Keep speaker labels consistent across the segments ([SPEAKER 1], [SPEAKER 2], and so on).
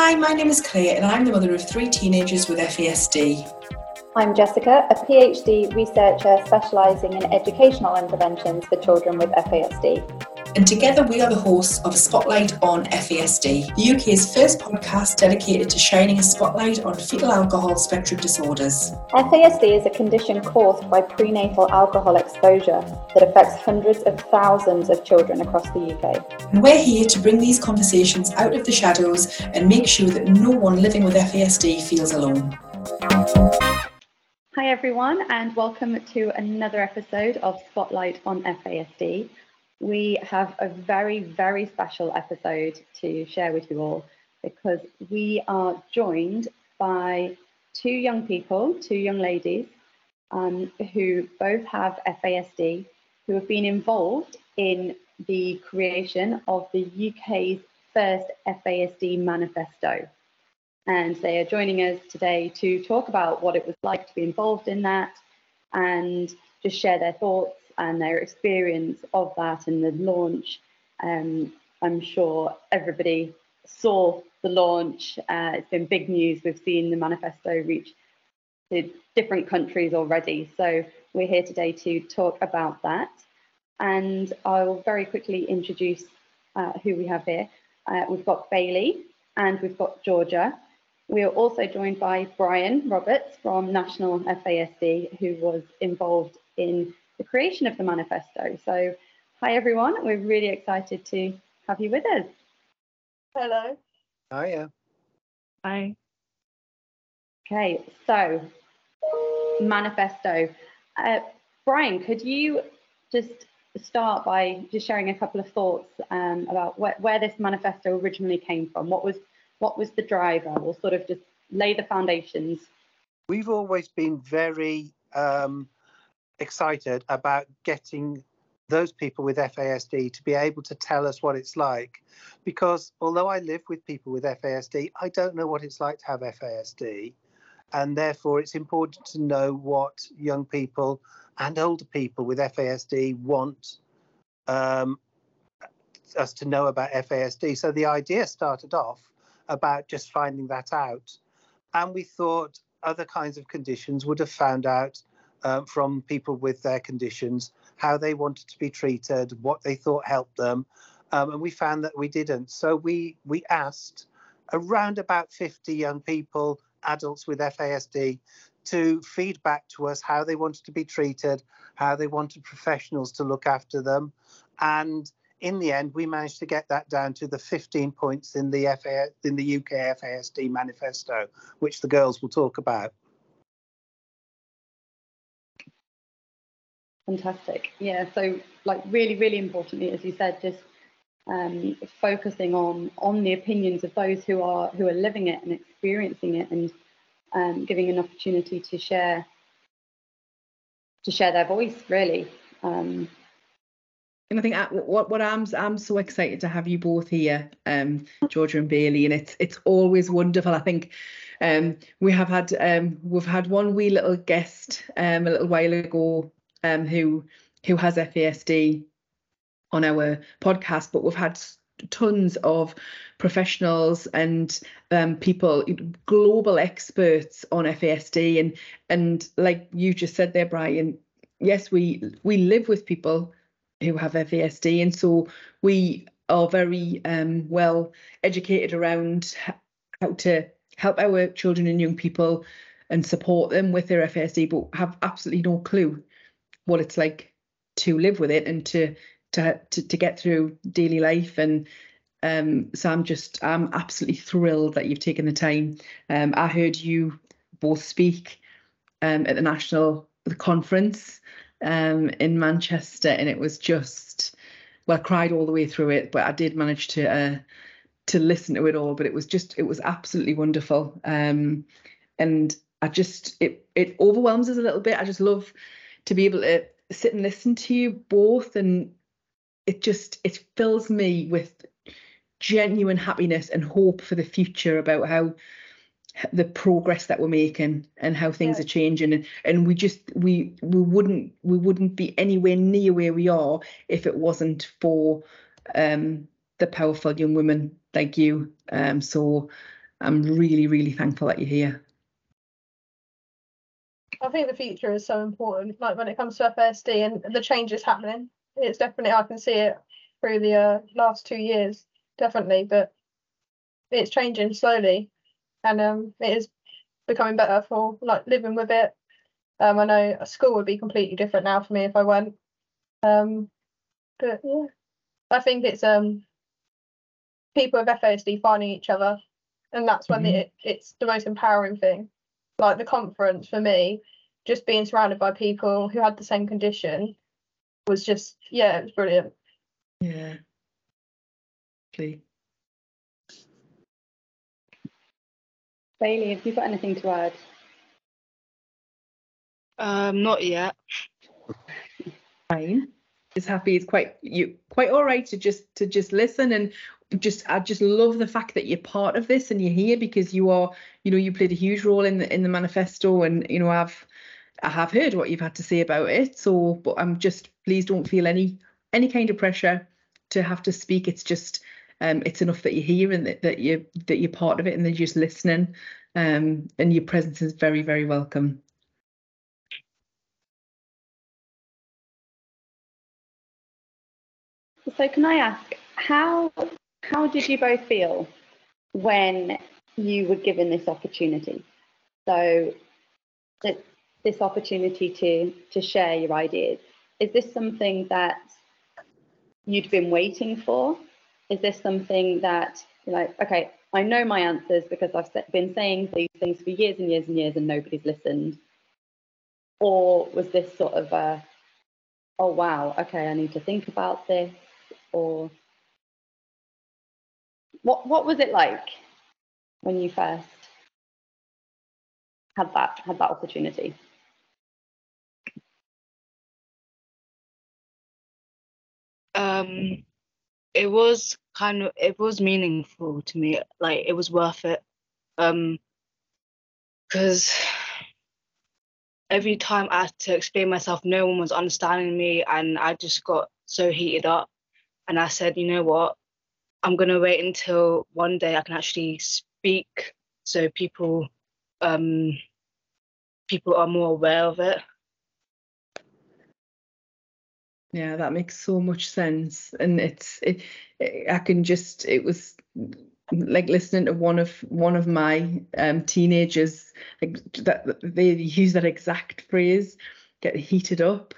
[SPEAKER 1] Hi, my name is Clare and I'm the mother of three teenagers with FASD.
[SPEAKER 2] I'm Jessica, a PhD researcher specialising in educational interventions for children with FASD
[SPEAKER 1] and together we are the hosts of a Spotlight on FASD, the UK's first podcast dedicated to shining a spotlight on fetal alcohol spectrum disorders.
[SPEAKER 2] FASD is a condition caused by prenatal alcohol exposure that affects hundreds of thousands of children across the UK.
[SPEAKER 1] And we're here to bring these conversations out of the shadows and make sure that no one living with FASD feels alone.
[SPEAKER 2] Hi, everyone, and welcome to another episode of Spotlight on FASD we have a very, very special episode to share with you all because we are joined by two young people, two young ladies, um, who both have FASD, who have been involved in the creation of the UK's first FASD manifesto. And they are joining us today to talk about what it was like to be involved in that and just share their thoughts and their experience of that and the launch. Um, I'm sure everybody saw the launch. Uh, it's been big news. We've seen the manifesto reach to different countries already. So we're here today to talk about that. And I'll very quickly introduce uh, who we have here. Uh, we've got Bailey and we've got Georgia. We are also joined by Brian Roberts from National FASD, who was involved in the creation of the manifesto. So, hi everyone, we're really excited to have you with us.
[SPEAKER 3] Hello.
[SPEAKER 4] Hiya.
[SPEAKER 3] Hi.
[SPEAKER 2] Okay, so manifesto. Uh, Brian, could you just start by just sharing a couple of thoughts um, about where, where this manifesto originally came from? What was what was the driver? We'll sort of just lay the foundations.
[SPEAKER 4] We've always been very um, excited about getting those people with FASD to be able to tell us what it's like. Because although I live with people with FASD, I don't know what it's like to have FASD. And therefore, it's important to know what young people and older people with FASD want um, us to know about FASD. So the idea started off about just finding that out. And we thought other kinds of conditions would have found out um, from people with their conditions, how they wanted to be treated, what they thought helped them, um, and we found that we didn't. So we we asked around about 50 young people, adults with FASD, to feedback to us how they wanted to be treated, how they wanted professionals to look after them, and in the end, we managed to get that down to the 15 points in the FA, in the UK FASD manifesto, which the girls will talk about.
[SPEAKER 2] Fantastic. Yeah. So, like, really, really importantly, as you said, just um, focusing on on the opinions of those who are who are living it and experiencing it, and um, giving an opportunity to share to share their voice. Really. Um,
[SPEAKER 3] and I think uh, what what I'm I'm so excited to have you both here, um, Georgia and Bailey, and it's it's always wonderful. I think um, we have had um, we've had one wee little guest um, a little while ago um, who who has FASD on our podcast, but we've had tons of professionals and um, people, global experts on FASD, and and like you just said there, Brian. Yes, we we live with people who have FASD, and so we are very um, well educated around how to help our children and young people and support them with their FASD, but have absolutely no clue what it's like to live with it and to to to, to get through daily life and um, so I'm just I'm absolutely thrilled that you've taken the time. Um, I heard you both speak um, at the national the conference um, in Manchester, and it was just well, I cried all the way through it, but I did manage to uh, to listen to it all. But it was just it was absolutely wonderful, um, and I just it it overwhelms us a little bit. I just love to be able to sit and listen to you both and it just it fills me with genuine happiness and hope for the future about how the progress that we're making and how things yeah. are changing and, and we just we we wouldn't we wouldn't be anywhere near where we are if it wasn't for um the powerful young women like you um so I'm really, really thankful that you're here.
[SPEAKER 5] I think the future is so important. Like when it comes to FASD and the changes happening, it's definitely I can see it through the uh, last two years, definitely. But it's changing slowly, and um, it is becoming better for like living with it. Um, I know a school would be completely different now for me if I went. Um, but yeah, I think it's um people with FASD finding each other, and that's when
[SPEAKER 3] Mhm.
[SPEAKER 5] it, it's the most empowering thing. Like the conference for me, just being surrounded by people who had the same condition was just yeah, it was brilliant.
[SPEAKER 3] Yeah. Please.
[SPEAKER 2] Bailey, have you got anything to add?
[SPEAKER 6] Um, not yet.
[SPEAKER 3] fine. Is happy. It's quite you quite all right to just to just listen and just I just love the fact that you're part of this and you're here because you are you know you played a huge role in the in the manifesto and you know I've I have heard what you've had to say about it. So but I'm just please don't feel any any kind of pressure to have to speak. It's just um it's enough that you're here and that, that you that you're part of it and that you're just listening. Um and your presence is very, very welcome.
[SPEAKER 2] So can I ask how how did you both feel when you were given this opportunity? So this opportunity to to share your ideas. Is this something that you'd been waiting for? Is this something that you're like, okay, I know my answers because I've been saying these things for years and years and years and nobody's listened? Or was this sort of a, oh wow, okay, I need to think about this? Or what what was it like when you first had that had that opportunity?
[SPEAKER 6] Um, it was kind of it was meaningful to me. Like it was worth it. Um, because every time I had to explain myself, no one was understanding me, and I just got so heated up. And I said, you know what? I'm gonna wait until one day I can actually speak, so people, um, people are more aware of it.
[SPEAKER 3] Yeah, that makes so much sense, and it's it, it- I can just it was like listening to one of one of my um teenagers like that they use that exact phrase, get heated up,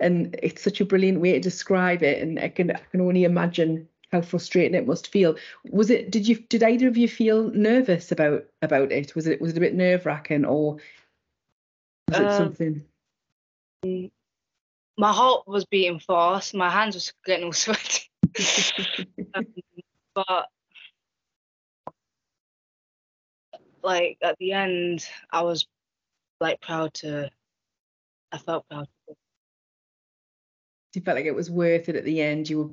[SPEAKER 3] and it's such a brilliant way to describe it, and I can I can only imagine how frustrating it must feel. Was it? Did you? Did either of you feel nervous about about it? Was it? Was it a bit nerve wracking, or was it
[SPEAKER 6] Um,
[SPEAKER 3] something?
[SPEAKER 6] My heart was beating fast. My hands was getting all sweaty. Um, but like at the end, I was like proud to. I felt proud.
[SPEAKER 3] you felt like it was worth it at the end you were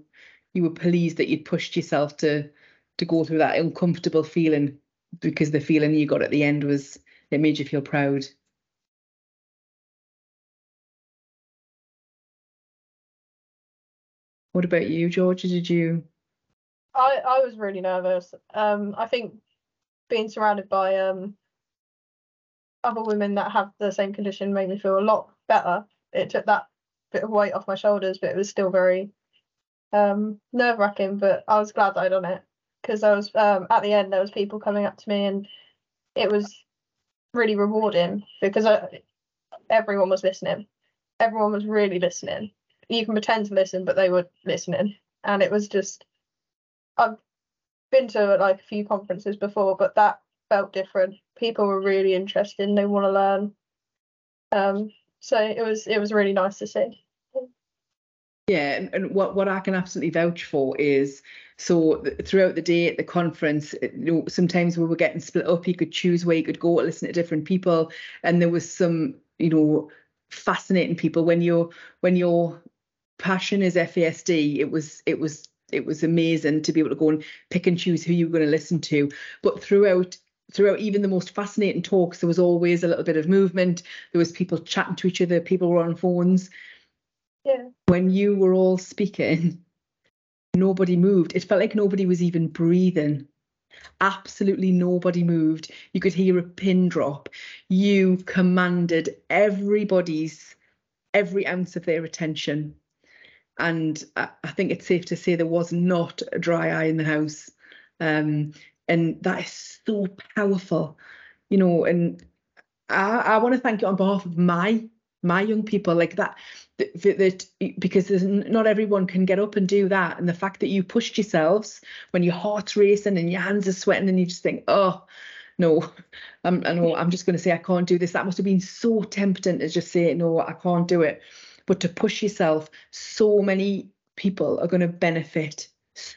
[SPEAKER 3] you were pleased that you'd pushed yourself to to go through that uncomfortable feeling because the feeling you got at the end was it made you feel proud what about you georgia did you
[SPEAKER 5] I I was really nervous. Um, I think being surrounded by um other women that have the same condition made me feel a lot better. It took that bit of weight off my shoulders, but it was still very um nerve wracking. But I was glad that I'd done it because I was um at the end there was people coming up to me and it was really rewarding because I, everyone was listening. Everyone was really listening. You can pretend to listen, but they were listening, and it was just I've been to like a few conferences before, but that felt different. People were really interested they want to learn. Um, so it was it was really nice to see.
[SPEAKER 3] Yeah, and, what, what I can absolutely vouch for is so th- throughout the day at the conference, it- you know, sometimes we were getting split up. You could choose where you could go listen to different people, and there was some, you know, fascinating people. When your when your passion is FASD, it was it was it was amazing to be able to go and pick and choose who you were going to listen to. But throughout throughout even the most fascinating talks, there was always a little bit of movement. There was people chatting to each other. People were on phones
[SPEAKER 5] Yeah.
[SPEAKER 3] when you were all speaking, nobody moved. It felt like nobody was even breathing. Absolutely nobody moved. You could hear a pin drop. You commanded everybody's every ounce of their attention. And I, think it's safe to say there was not a dry eye in the house. Um, and that is so powerful, you know. And I, I want to thank you on behalf of my my young people like that, that, that because not everyone can get up and do that. And the fact that you pushed yourselves when your heart's racing and your hands are sweating and you just think oh no I'm, I know I'm just going to say I can't do this. That must have been so tempting to just say no I can't do it. But to push yourself so many people are going to benefit.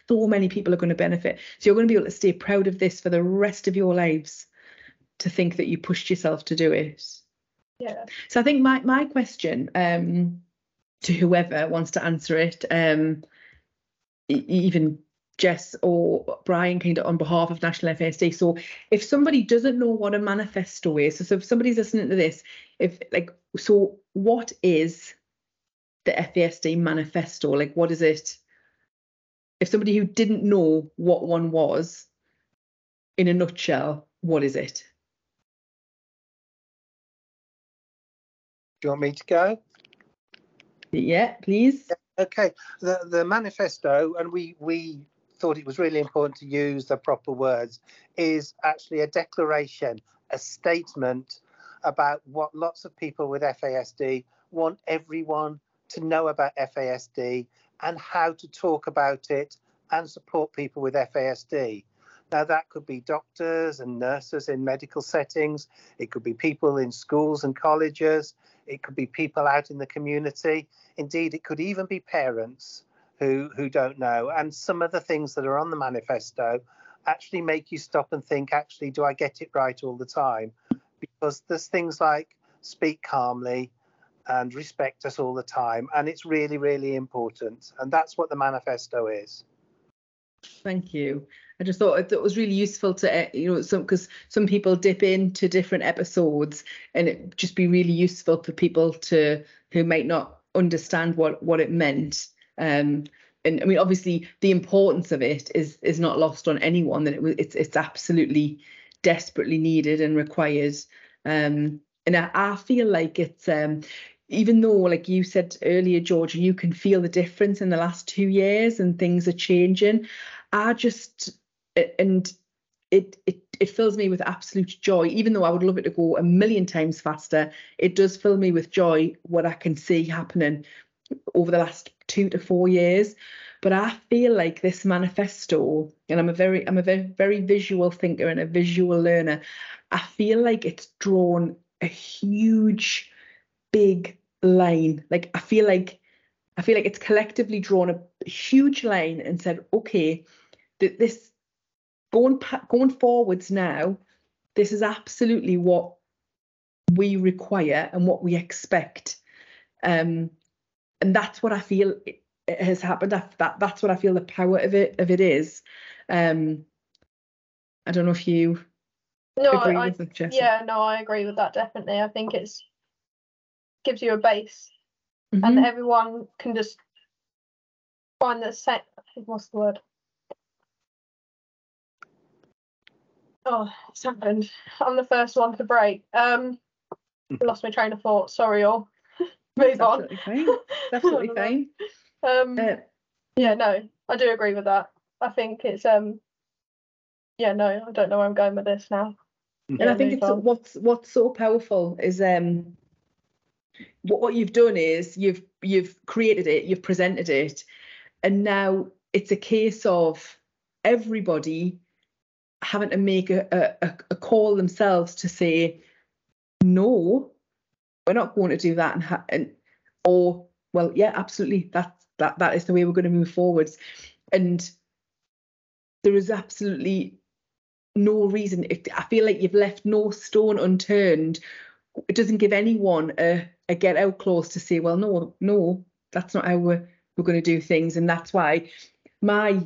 [SPEAKER 3] So many people are going to benefit. So you're going to be able to stay proud of this for the rest of your lives to think that you pushed yourself to do it
[SPEAKER 5] yeah
[SPEAKER 3] so I think my my question um, to whoever wants to answer it, um, even Jess or Brian, kind of on behalf of National FASD. So if somebody doesn't know what a manifesto is, so, so if somebody's listening to this, if like, so what is the FASD manifesto? Like, what is it? If somebody who didn't know what one was, in a nutshell, what is it?
[SPEAKER 4] Do you want me to go?
[SPEAKER 3] Yeah, please.
[SPEAKER 4] Okay, the the manifesto, and we we thought it was really important to use the proper words, is actually a declaration, a statement about what lots of people with FASD want everyone to know about FASD and how to talk about it and support people with FASD. Now, that could be doctors and nurses in medical settings, it could be people in schools and colleges, it could be people out in the community. Indeed, it could even be parents who, who don't know. And some of the things that are on the manifesto actually make you stop and think actually, do I get it right all the time? Because there's things like speak calmly and respect us all the time. And it's really, really important. And that's what the manifesto is.
[SPEAKER 3] Thank you. I just thought it was really useful to, eh, you know, some because some people dip into different episodes, and it just be really useful for people to who might not understand what what it meant. Um, and I mean, obviously, the importance of it is is not lost on anyone. That it was it's it's absolutely desperately needed and required. Um, and I, I feel like it's um, even though like you said earlier george you can feel the difference in the last two years and things are changing i just and it it it fills me with absolute joy even though i would love it to go a million times faster it does fill me with joy what i can see happening over the last two to four years but i feel like this manifesto and i'm a very i'm a very very visual thinker and a visual learner i feel like it's drawn a huge big line. Like I feel like I feel like it's collectively drawn a huge line and said, okay, that this going going forwards now, this is absolutely what we require and what we expect. Um, and that's what I feel has happened. That, that that's what I feel the power of it of it is. Um, I don't know if you
[SPEAKER 5] no, I, yeah, no, I agree with that definitely. I think it's gives you a base, mm-hmm. and everyone can just find the set. What's the word? Oh, it's happened. I'm the first one to break. Um, lost my train of thought. Sorry, all. Move on.
[SPEAKER 3] Absolutely fine. absolutely fine.
[SPEAKER 5] Um, uh, yeah, no, I do agree with that. I think it's um, yeah, no, I don't know where I'm going with this now.
[SPEAKER 3] And yeah, I think it's on. what's what's so powerful is um what, what you've done is you've you've created it, you've presented it, and now it's a case of everybody having to make a, a, a call themselves to say, no, we're not going to do that, and, ha- and or well, yeah, absolutely, that that that is the way we're going to move forwards, and there is absolutely no reason. I feel like you've left no stone unturned. It doesn't give anyone a a get out clause to say, well, no, no, that's not how we're we're going to do things, and that's why my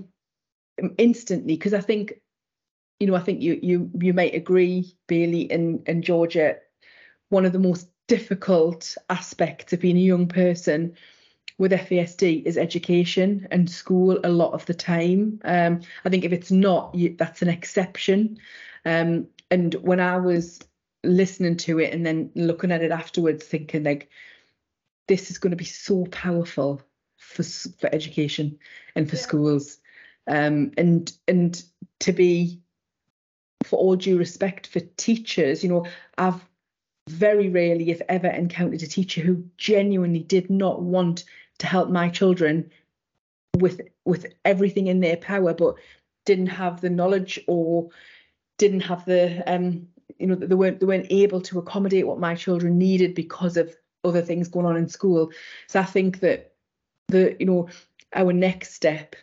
[SPEAKER 3] instantly because I think you know I think you you you might agree, Bailey and and Georgia, one of the most difficult aspects of being a young person with FASD is education and school a lot of the time. Um, I think if it's not, you, that's an exception. Um, and when I was listening to it and then looking at it afterwards, thinking like, this is going to be so powerful for for education and for
[SPEAKER 5] Yeah.
[SPEAKER 3] schools, um, and and to be, for all due respect for teachers, you know, I've very rarely, if ever, encountered a teacher who genuinely did not want to help my children with with everything in their power, but didn't have the knowledge or didn't have the um you know they weren't they weren't able to accommodate what my children needed because of other things going on in school. So I think that the you know our next step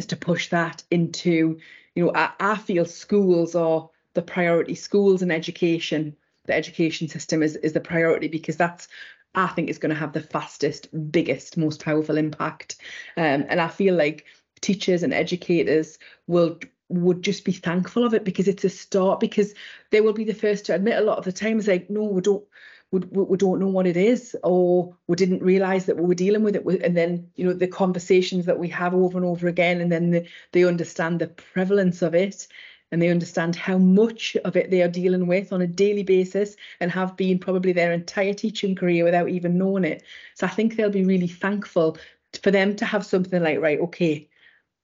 [SPEAKER 3] is to push that into you know I, I feel schools are the priority schools and education the education system is is the priority because that's I think is going to have the fastest, biggest, most powerful impact. Um, and I feel like teachers and educators will would just be thankful of it because it's a start because they will be the first to admit a lot of the times like no we don't we, we don't know what it is or we didn't realize that we were dealing with it and then you know the conversations that we have over and over again and then the, they understand the prevalence of it and they understand how much of it they are dealing with on a daily basis and have been probably their entire teaching career without even knowing it. So I think they'll be really thankful for them to have something like, right, okay,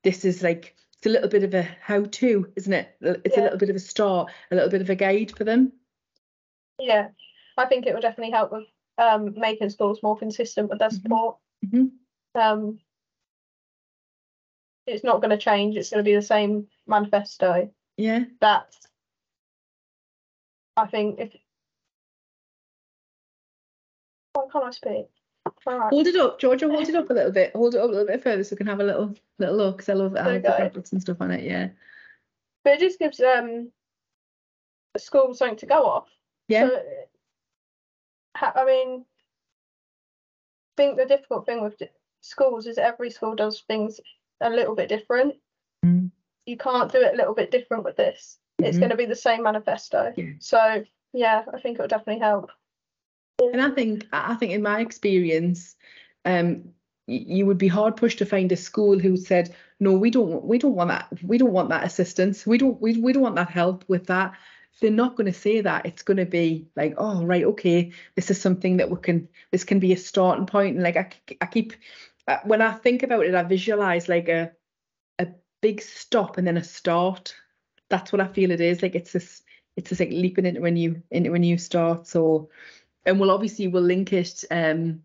[SPEAKER 3] this is like, it's a little bit of a how to, isn't it? It's a little bit of a start, a little bit of a guide for them.
[SPEAKER 5] Yeah, I think it will definitely help with um, making schools more consistent with their
[SPEAKER 3] Mhm.
[SPEAKER 5] support.
[SPEAKER 3] Mhm.
[SPEAKER 5] Um, it's not going to change. It's going to be the same manifesto.
[SPEAKER 3] Yeah.
[SPEAKER 5] That I think if why can't I speak? Right.
[SPEAKER 3] Hold it up, Georgia, hold it up a little bit. Hold it up a little bit further so we can have a little little look. Because I love, I
[SPEAKER 5] There
[SPEAKER 3] love
[SPEAKER 5] you
[SPEAKER 3] the
[SPEAKER 5] go.
[SPEAKER 3] and stuff on it, yeah.
[SPEAKER 5] But it just gives um the school something to go off.
[SPEAKER 3] Yeah.
[SPEAKER 5] So, I mean, I think the difficult thing with schools is every school does things a little bit different.
[SPEAKER 3] Mm.
[SPEAKER 5] You can't do it a little bit different with this. It's
[SPEAKER 3] Mhm.
[SPEAKER 5] going to be the same manifesto.
[SPEAKER 3] Yeah.
[SPEAKER 5] So yeah, I think it'll definitely help.
[SPEAKER 3] And I think I think in my experience, um, you would be hard pushed to find a school who said, no, we don't we don't want that we don't want that assistance. We don't we, we don't want that help with that. They're not going to say that. It's going to be like, oh right, okay, this is something that we can this can be a starting point. And like I, I keep uh, when I think about it, I visualize like a a big stop and then a start. That's what I feel it is. Like it's this it's just like leaping into a new into a new start. So and we'll obviously we'll link it um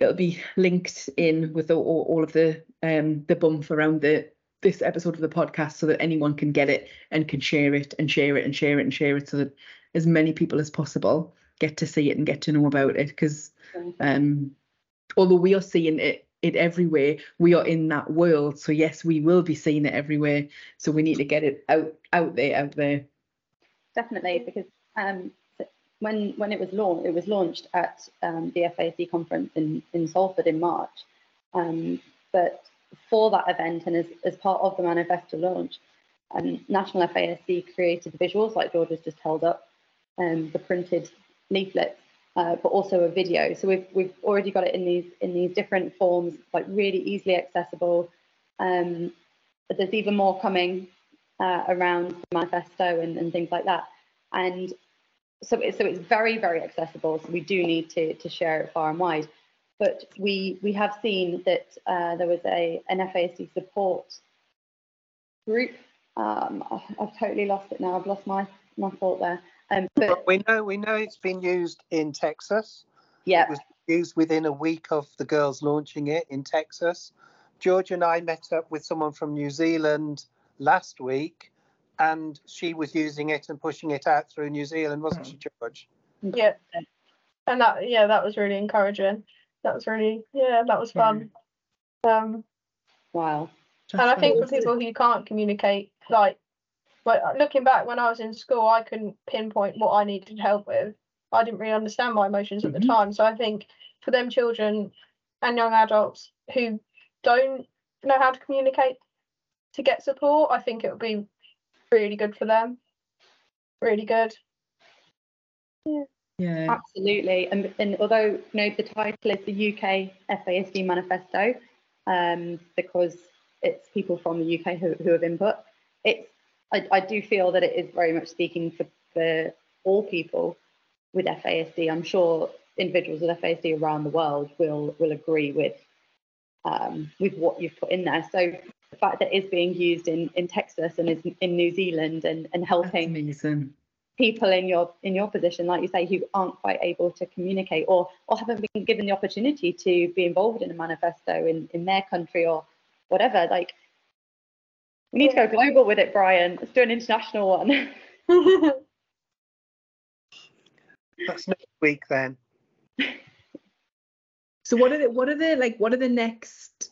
[SPEAKER 3] it'll be linked in with all, all of the um the bump around the this episode of the podcast so that anyone can get it and can share it and share it and share it and share it so that as many people as possible get to see it and get to know about it. Because um although we are seeing it it everywhere we are in that world. So yes we will be seeing it everywhere. So we need to get it out out there out there.
[SPEAKER 2] Definitely because um, when when it was launched, it was launched at um, the FASD conference in in Salford in March. Um, but for that event and as, as part of the manifesto launch, um, National FASD created the visuals like George has just held up, um, the printed leaflets, uh, but also a video. So we've we've already got it in these in these different forms, like really easily accessible. Um, but there's even more coming uh, around the manifesto and, and things like that. And so, it- so it's very, very accessible. So we do need to, to share it far and wide. But we we have seen that uh, there was a an FASD support group. Um, I- I've totally lost it now. I've lost my my thought there. Um, but
[SPEAKER 4] But we know we know it's been used in Texas.
[SPEAKER 2] yeah,
[SPEAKER 4] was used within a week of the girls launching it in Texas. George and I met up with someone from New Zealand last week, and she was using it and pushing it out through New Zealand, wasn't she, George?
[SPEAKER 5] Yeah. And that yeah, that was really encouraging. That was really yeah, that was fun. Um
[SPEAKER 2] wow.
[SPEAKER 5] and I think for
[SPEAKER 3] Fantastic.
[SPEAKER 5] people who can't communicate, like, but looking back when I was in school, I couldn't pinpoint what I needed help with. I didn't really understand my emotions at
[SPEAKER 3] Mhm.
[SPEAKER 5] the time. So I think for them children and young adults who don't know how to communicate to get support, I think it would be really good for them. Really good.
[SPEAKER 3] Yeah.
[SPEAKER 2] Absolutely. And, and although you know the title is the UK FASD Manifesto, um, because it's people from the UK who, who have input, it's I, I do feel that it is very much speaking for, for all people with FASD. I'm sure individuals with FASD around the world will will agree with um, with what you've put in there. So the fact that it's being used in, in Texas and is in New Zealand and, and helping
[SPEAKER 3] amazing.
[SPEAKER 2] People in your in your position, like you say, who aren't quite able to communicate or or haven't been given the opportunity to be involved in a manifesto in, in their country or whatever. Like we need to go global with it, Brian. Let's do an international one.
[SPEAKER 4] That's next week then.
[SPEAKER 3] So what are the what are the like what are the next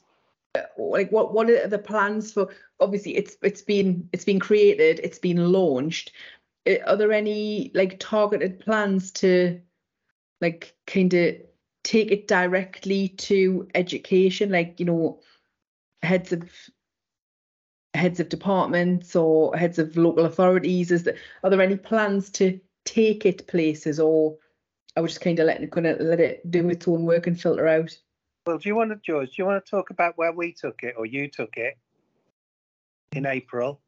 [SPEAKER 3] uh, like what what are the plans for obviously it's it's been it's been created it's been launched are there any like targeted plans to like kind of take it directly to education like you know heads of heads of departments or heads of local authorities is that are there any plans to take it places or I was just kind of let it kind of let it do its own work and filter out.
[SPEAKER 4] Well, do you want to, George? Do you want to talk about where we took it or you took it in April?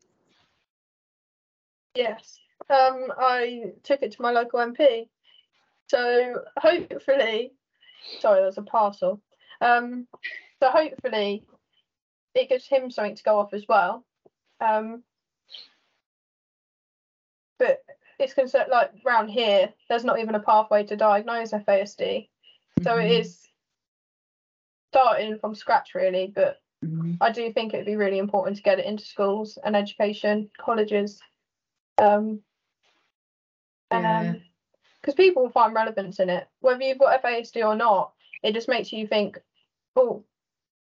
[SPEAKER 5] Yes. Um, I took it to my local MP. So hopefully, sorry, there's a parcel. Um, so hopefully, it gives him something to go off as well. Um, but it's concerned like round here, there's not even a pathway to diagnose FASD. So it
[SPEAKER 3] Mhm,
[SPEAKER 5] is starting from scratch really, but
[SPEAKER 3] mhm.
[SPEAKER 5] I do think it'd be really important to get it into schools and education, colleges. Um,
[SPEAKER 3] Yeah.
[SPEAKER 5] because people will find relevance in it, whether you've got FASD or not. It just makes you think, oh,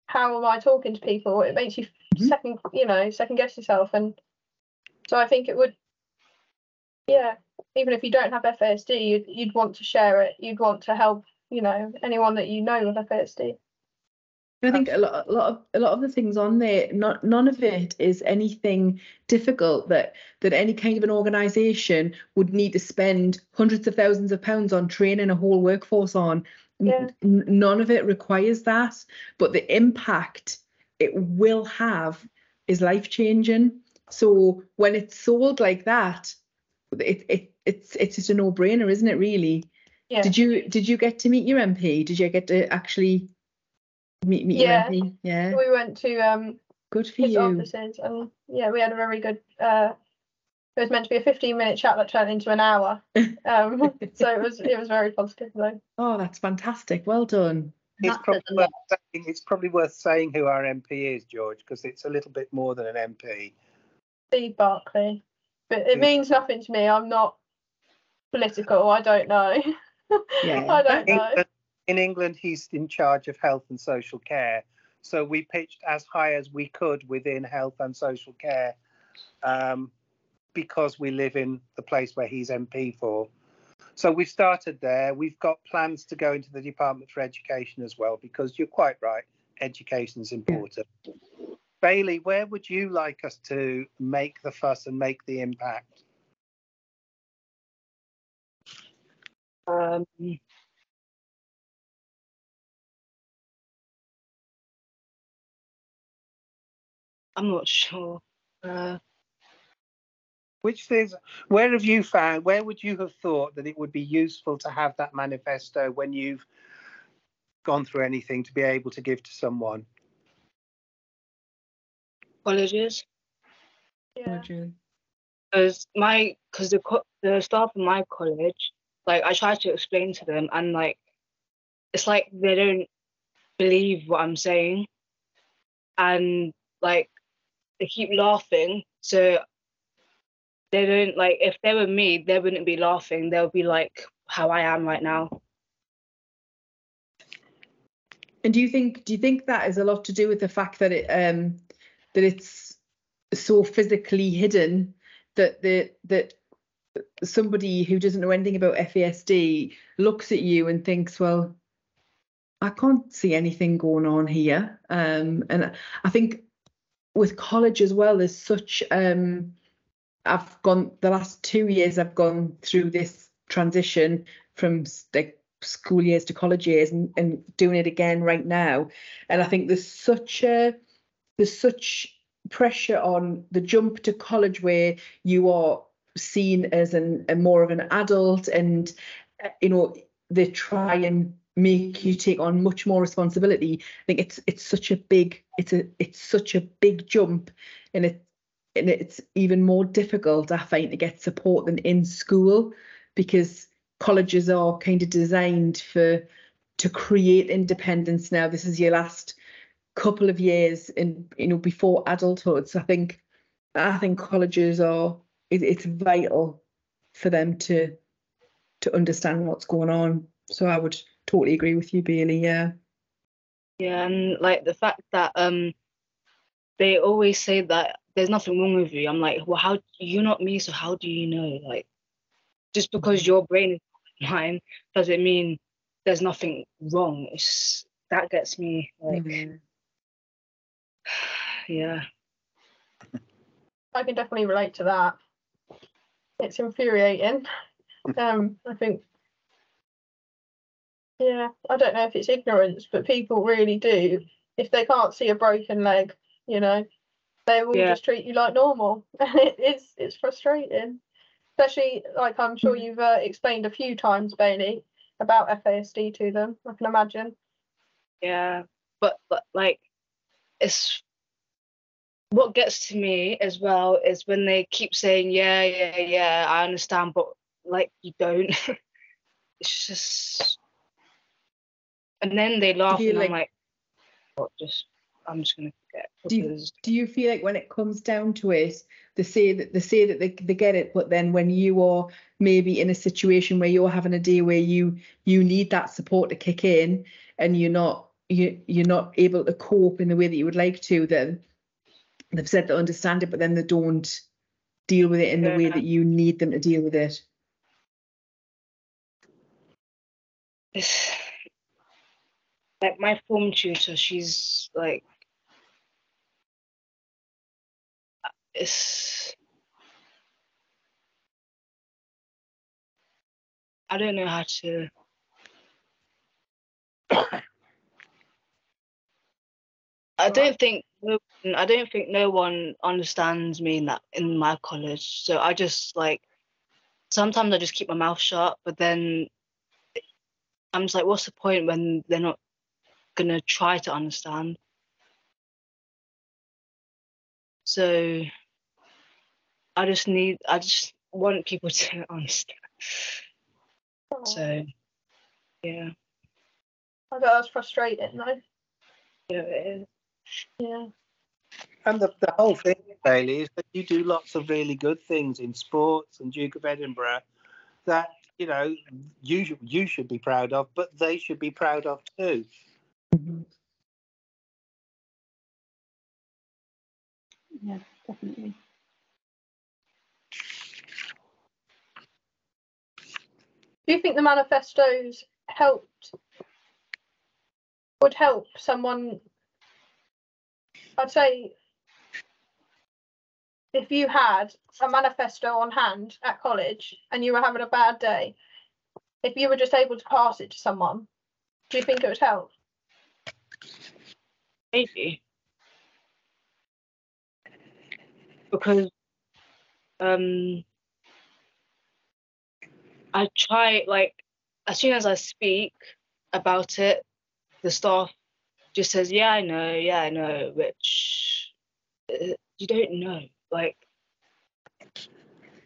[SPEAKER 5] how am I talking to people? It makes you
[SPEAKER 3] Mhm.
[SPEAKER 5] second, you know, second guess yourself, and so I think it would, yeah. Even if you don't have FASD, you'd you'd want to share it. You'd want to help, you know, anyone that you know with FASD.
[SPEAKER 3] I think a lot, a lot of a lot of the things on there, not none of it is anything difficult that that any kind of an organisation would need to spend hundreds of thousands of pounds on training a whole workforce on.
[SPEAKER 5] Yeah.
[SPEAKER 3] n- none of it requires that, but the impact it will have is life changing. So when it's sold like that, it, it it's it's just a no brainer, isn't it? Really.
[SPEAKER 5] Yeah.
[SPEAKER 3] Did you did you get to meet your MP? Did you get to actually meet meet
[SPEAKER 5] Yeah.
[SPEAKER 3] your MP? Yeah.
[SPEAKER 5] we went to um
[SPEAKER 3] Good for
[SPEAKER 5] his
[SPEAKER 3] you.
[SPEAKER 5] offices and yeah we had a very good uh it was meant to be a 15 minute chat that turned into an hour um so it was it was very positive though
[SPEAKER 3] Oh, that's fantastic. Well done.
[SPEAKER 4] It's probably, worth saying, it's probably worth saying who our MP is, George, because it's a little bit more than an MP.
[SPEAKER 5] steve barclay but it
[SPEAKER 4] Yeah.
[SPEAKER 5] means nothing to me i'm not political i don't know
[SPEAKER 3] Yeah.
[SPEAKER 5] i don't know
[SPEAKER 4] England, in England, he's in charge of health and social care. So we pitched as high as we could within health and social care um, because we live in the place where he's MP for. So we've started there. We've got plans to go into the Department for Education as well because you're quite right, education is important. Bailey, where would you like us to make the fuss and make the impact?
[SPEAKER 6] Um, I'm not sure. Uh,
[SPEAKER 4] Which things, where have you found, where would you have thought that it would be useful to have that manifesto when you've gone through anything to be able to give to someone?
[SPEAKER 6] colleges,
[SPEAKER 5] yeah
[SPEAKER 6] because my because the the staff in my college, like I try to explain to them, and like it's like they don't believe what I'm saying, and like they keep laughing. So they don't like if they were me, they wouldn't be laughing. They'll be like how I am right now.
[SPEAKER 3] And do you think do you think that is a lot to do with the fact that it um that it's so physically hidden that the that somebody who doesn't know anything about FASD looks at you and thinks, well, I can't see anything going on here. Um, and I think with college as well, there's such um, I've gone the last two years I've gone through this transition from like school years to college years and, and doing it again right now. And I think there's such a there's such pressure on the jump to college where you are seen as an a more of an adult and uh, you know they try and make you take on much more responsibility. I think it's it's such a big it's a it's such a big jump and it and it's even more difficult i find to get support than in school because colleges are kind of designed for to create independence now. This is your last couple of years in you know before adulthood. So i think i think colleges are it, it's vital for them to to understand what's going on. So i would totally agree with you bailey yeah
[SPEAKER 6] Yeah, and like the fact that um they always say that there's nothing wrong with you. I'm like, well, how you're not me, so how do you know? Like, just because your brain is not mine doesn't mean there's nothing wrong. It's that gets me like, yeah.
[SPEAKER 5] I can definitely relate to that. It's infuriating. Um, I think, yeah, I don't know if it's ignorance, but people really do. If they can't see a broken leg, you know, they will
[SPEAKER 6] Yeah.
[SPEAKER 5] just treat you like normal, and it is it's frustrating. Especially like I'm sure you've uh, explained a few times, Bailey, about FASD to them. I can imagine.
[SPEAKER 6] Yeah, but, but like it's what gets to me as well is when they keep saying, yeah, yeah, yeah, I understand, but like you don't. it's just, and then they laugh, and I'm
[SPEAKER 3] like-
[SPEAKER 6] like, what? Just, I'm just gonna forget
[SPEAKER 3] Do you- do you feel like when it comes down to it they say that they say that they, they get it but then when you are maybe in a situation where you're having a day where you you need that support to kick in and you're not you you're not able to cope in the way that you would like to then they've said they understand it but then they don't deal with it in the way that you need them to deal with it
[SPEAKER 6] like my form tutor. She's like, it's. I don't know how to. I don't think no, I don't think no one understands me in that in my college. So I just like sometimes I just keep my mouth shut, but then I'm just like, what's the point when they're not gonna try to understand? So I just need I just want people to understand. Oh. So yeah,
[SPEAKER 5] I bet that's frustrating though.
[SPEAKER 6] yeah, it is.
[SPEAKER 5] Yeah.
[SPEAKER 4] And the, the whole thing, Bailey, is that you do lots of really good things in sports and Duke of Edinburgh that, you know, you, you should be proud of, but they should be proud of too. Mm-hmm.
[SPEAKER 2] Yeah, definitely.
[SPEAKER 5] Do you think the manifestos helped would help someone I'd say if you had a manifesto on hand at college and you were having a bad day, if you were just able to pass it to someone, do you think it would help?
[SPEAKER 6] Maybe because um I try like as soon as I speak about it, the staff just says, "Yeah, I know, yeah, I know," which uh, you don't know. Like,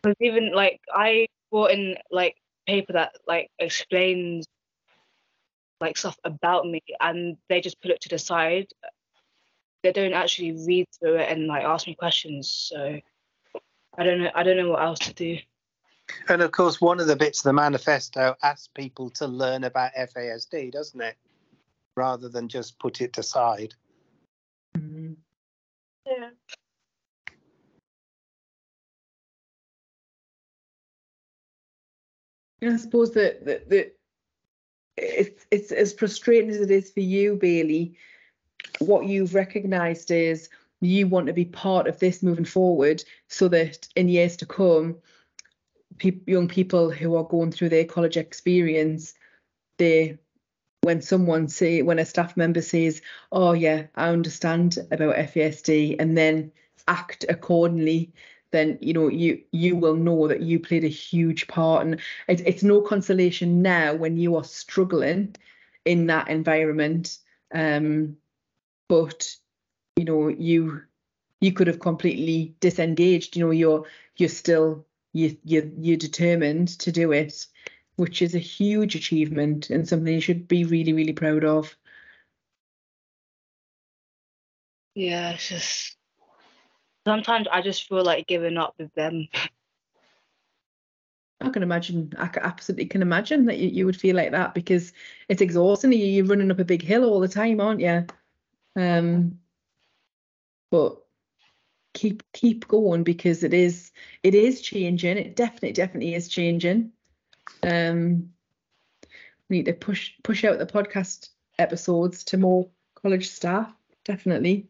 [SPEAKER 6] because even like I brought in like paper that like explains like stuff about me, and they just put it to the side. They don't actually read through it and like ask me questions. So I don't know. I don't know what else to do.
[SPEAKER 4] And of course, one of the bits of the manifesto asks people to learn about FASD, doesn't it? Rather than just put it aside.
[SPEAKER 3] Mhm.
[SPEAKER 5] Yeah.
[SPEAKER 3] And I suppose that that that it's it's as frustrating as it is for you, Bailey. What you've recognised is you want to be part of this moving forward, so that in years to come, pe- young people who are going through their college experience, they when someone say when a staff member says, "Oh yeah, I understand about FASD," and then act accordingly, then you know you you will know that you played a huge part, and it, it's no consolation now when you are struggling in that environment. Um, but you know you you could have completely disengaged. You know you're you're still you you you're determined to do it which is a huge achievement and something you should be really, really proud of.
[SPEAKER 6] Yeah, it's just sometimes I just feel like giving up with them.
[SPEAKER 3] I can imagine, I absolutely can imagine that you, you would feel like that because it's exhausting. You're running up a big hill all the time, aren't you? Um, but keep keep going because it is it is changing. It definitely definitely is changing. Um, we need to push push out the podcast episodes to more college staff, definitely.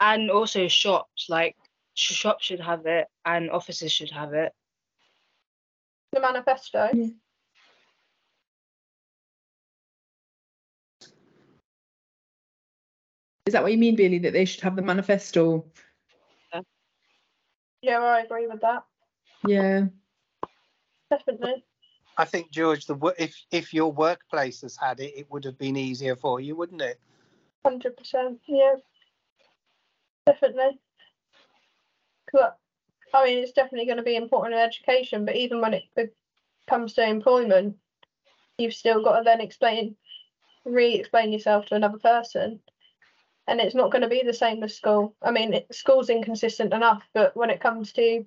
[SPEAKER 6] And also shops, like shops should have it, and offices should have it.
[SPEAKER 5] The manifesto.
[SPEAKER 3] Yeah. Is that what you mean, Bailey? That they should have the manifesto?
[SPEAKER 5] Yeah, I agree with that.
[SPEAKER 3] Yeah.
[SPEAKER 5] Definitely.
[SPEAKER 4] I think George, the wo- if if your workplace has had it, it would have been easier for you, wouldn't it?
[SPEAKER 5] Hundred percent. Yeah. Definitely. I mean, it's definitely going to be important in education, but even when it comes to employment, you've still got to then explain, re-explain yourself to another person, and it's not going to be the same as school. I mean, it, school's inconsistent enough, but when it comes to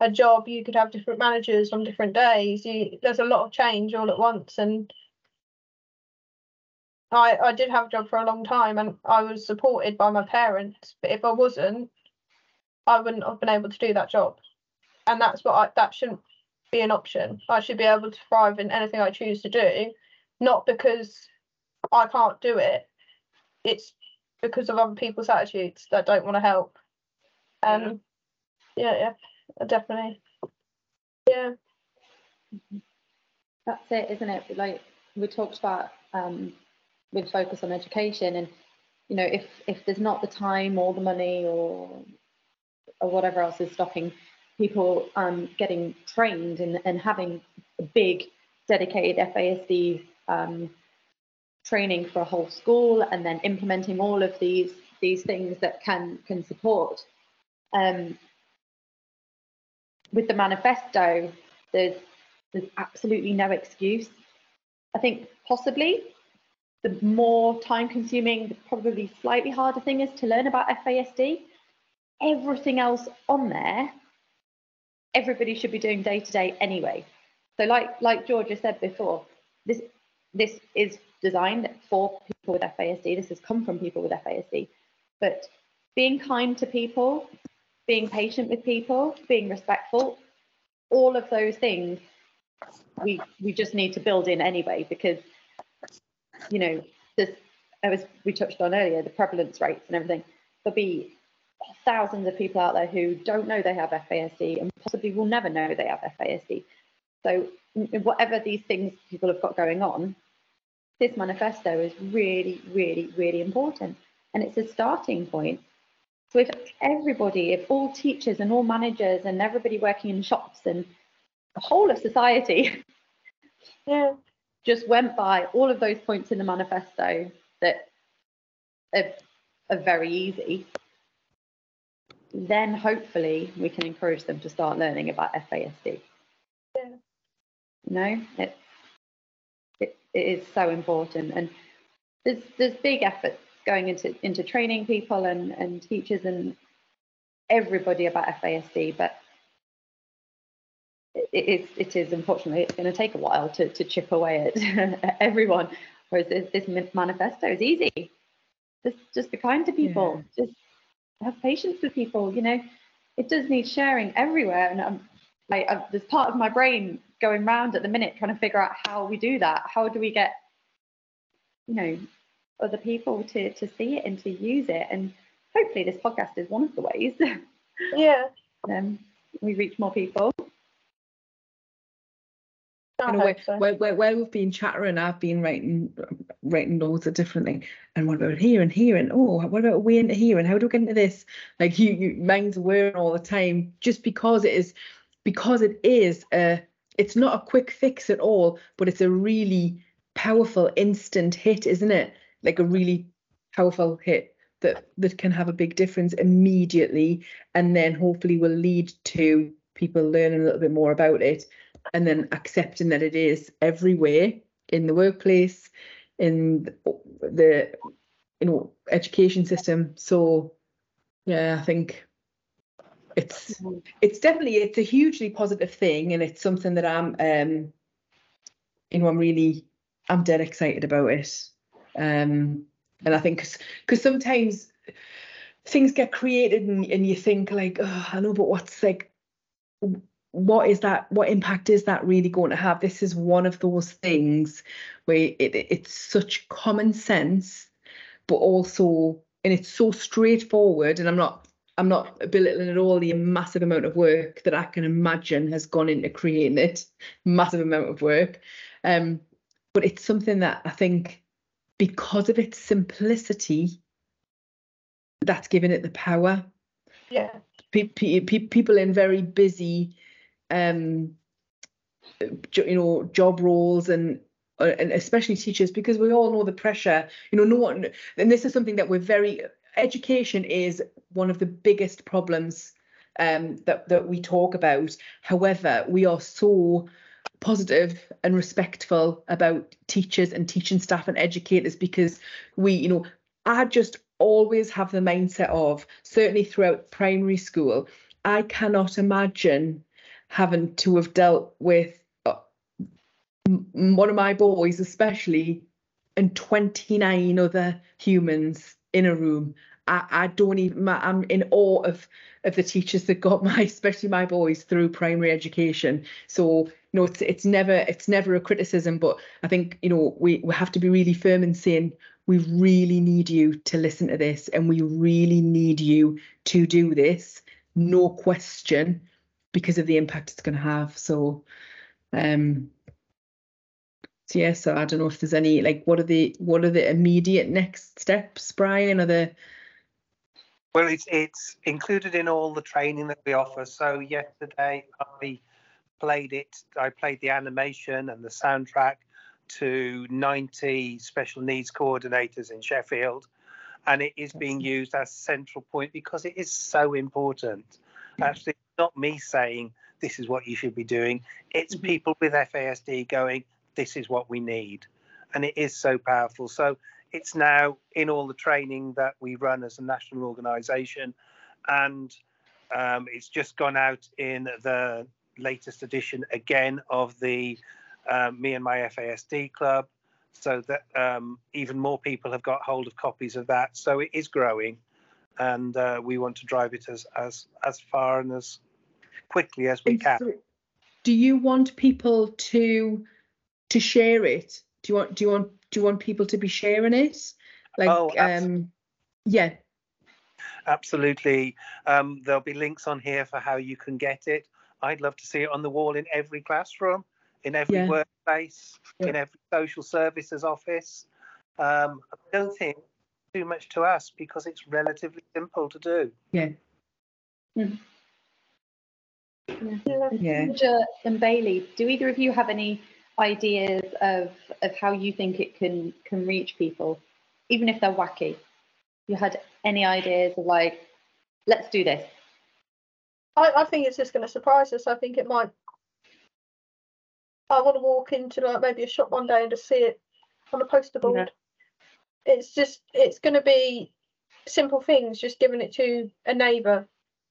[SPEAKER 5] a job, you could have different managers on different days. You there's a lot of change all at once, and I I did have a job for a long time, and I was supported by my parents. But if I wasn't, I wouldn't have been able to do that job, and that's what I that shouldn't be an option. I should be able to thrive in anything I choose to do, not because I can't do it. It's because of other people's attitudes that don't want to help. Um, yeah, yeah, definitely. Yeah,
[SPEAKER 2] That's it, isn't it? Like we talked about um, with focus on education, and you know, if if there's not the time or the money or or whatever else is stopping people um, getting trained and, and having a big dedicated FASD um, training for a whole school, and then implementing all of these these things that can can support. Um, with the manifesto, there's there's absolutely no excuse. I think possibly the more time consuming, the probably slightly harder thing is to learn about FASD. Everything else on there, everybody should be doing day to day anyway. So like like Georgia said before, this this is designed for people with FASD. This has come from people with FASD. But being kind to people, being patient with people, being respectful, all of those things we we just need to build in anyway because you know this as we touched on earlier the prevalence rates and everything there'll be thousands of people out there who don't know they have FASD and possibly will never know they have FASD so whatever these things people have got going on this manifesto is really really really important. And it's a starting point. So if everybody if all teachers and all managers and everybody working in shops and the whole of society
[SPEAKER 5] yeah,
[SPEAKER 2] just went by all of those points in the manifesto that are, are very easy, then hopefully we can encourage them to start learning about FASD.
[SPEAKER 5] Yeah.
[SPEAKER 2] No, it's it, it is so important, and there's there's big efforts going into into training people and and teachers and everybody about FASD, but it is, it is unfortunately it's going to take a while to, to chip away at everyone. Whereas this, this manifesto is easy. Just just be kind to people. Just have patience with people. You know, it does need sharing everywhere. And um, like uh, there's part of my brain going round at the minute trying to figure out how we do that. How do we get, you know, other people to to see it and to use it? And hopefully this podcast is one of the ways.
[SPEAKER 5] yeah,
[SPEAKER 2] um, we reach more people.
[SPEAKER 3] You know, where,
[SPEAKER 5] so.
[SPEAKER 3] where, where, where we've been chattering, I've been writing writing loads of different things. And what about here and here? And oh, what about way into here? And how do we get into this? Like you, you mind's whirring all the time, just because it is, because it is a, it's not a quick fix at all, but it's a really powerful instant hit, isn't it? Like a really powerful hit that that can have a big difference immediately, and then hopefully will lead to people learning a little bit more about it and then accepting that it is everywhere in the workplace in the you know education system. So yeah i think it's it's definitely it's a hugely positive thing and it's something that i'm um you know i'm really i'm dead excited about it. Um and i think because sometimes things get created and, and you think like oh, i know but what's like what is that what impact is that really going to have? This is one of those things where it, it's such common sense but also and it's so straightforward and i'm not i'm not belittling at all the massive amount of work that i can imagine has gone into creating it massive amount of work. Um but it's something that i think because of its simplicity that's given it the power.
[SPEAKER 5] Yeah.
[SPEAKER 3] Pe- pe- pe- people in very busy um you know job roles and uh, and especially teachers because we all know the pressure. You know no one and this is something that we're very education is one of the biggest problems um that that we talk about. However we are so positive and respectful about teachers and teaching staff and educators because we you know i just always have the mindset of certainly throughout primary school i cannot imagine having to have dealt with uh, one of my boys especially and 29 other humans in a room. I, I don't even I'm in awe of of the teachers that got my especially my boys through primary education. So you know it's it's never it's never a criticism but I think you know we we have to be really firm in saying we really need you to listen to this and we really need you to do this. No question because of the impact it's going to have. So, um, so yeah. So I don't know if there's any like what are the what are the immediate next steps, Brian? Are the
[SPEAKER 4] Well, it's it's included in all the training that we offer. So yesterday I played it. I played the animation and the soundtrack to 90 special needs coordinators in Sheffield, and it is being used as central point because it is so important. Actually, not me saying this is what you should be doing. It's
[SPEAKER 3] Mm-hmm.
[SPEAKER 4] people with FASD going, this is what we need. And it is so powerful. So it's now in all the training that we run as a national organisation. And um, it's just gone out in the latest edition again of the uh, Me and My FASD Club. So that um, even more people have got hold of copies of that. So it is growing. And uh, we want to drive it as, as, as far and as quickly as we can.
[SPEAKER 3] do you want people to to share it? Do you want do you want do you want people to be sharing it? Like
[SPEAKER 4] Oh,
[SPEAKER 3] um yeah.
[SPEAKER 4] Absolutely. Um, there'll be links on here for how you can get it. I'd love to see it on the wall in every classroom, in every
[SPEAKER 3] Yeah.
[SPEAKER 4] workplace,
[SPEAKER 3] Yeah.
[SPEAKER 4] in every social services office. Um, I don't think too much to ask because it's relatively simple to do.
[SPEAKER 3] Yeah.
[SPEAKER 5] Yeah.
[SPEAKER 3] Yeah.
[SPEAKER 2] Roger and Bailey, do either of you have any ideas of of how you think it can can reach people, even if they're wacky? You had any ideas of like, let's do this?
[SPEAKER 5] I, I think it's just going to surprise us. I think it might. I want to walk into like maybe a shop one day and just see it on a poster board.
[SPEAKER 2] Yeah.
[SPEAKER 5] It's just it's going to be simple things, just giving it to a neighbour,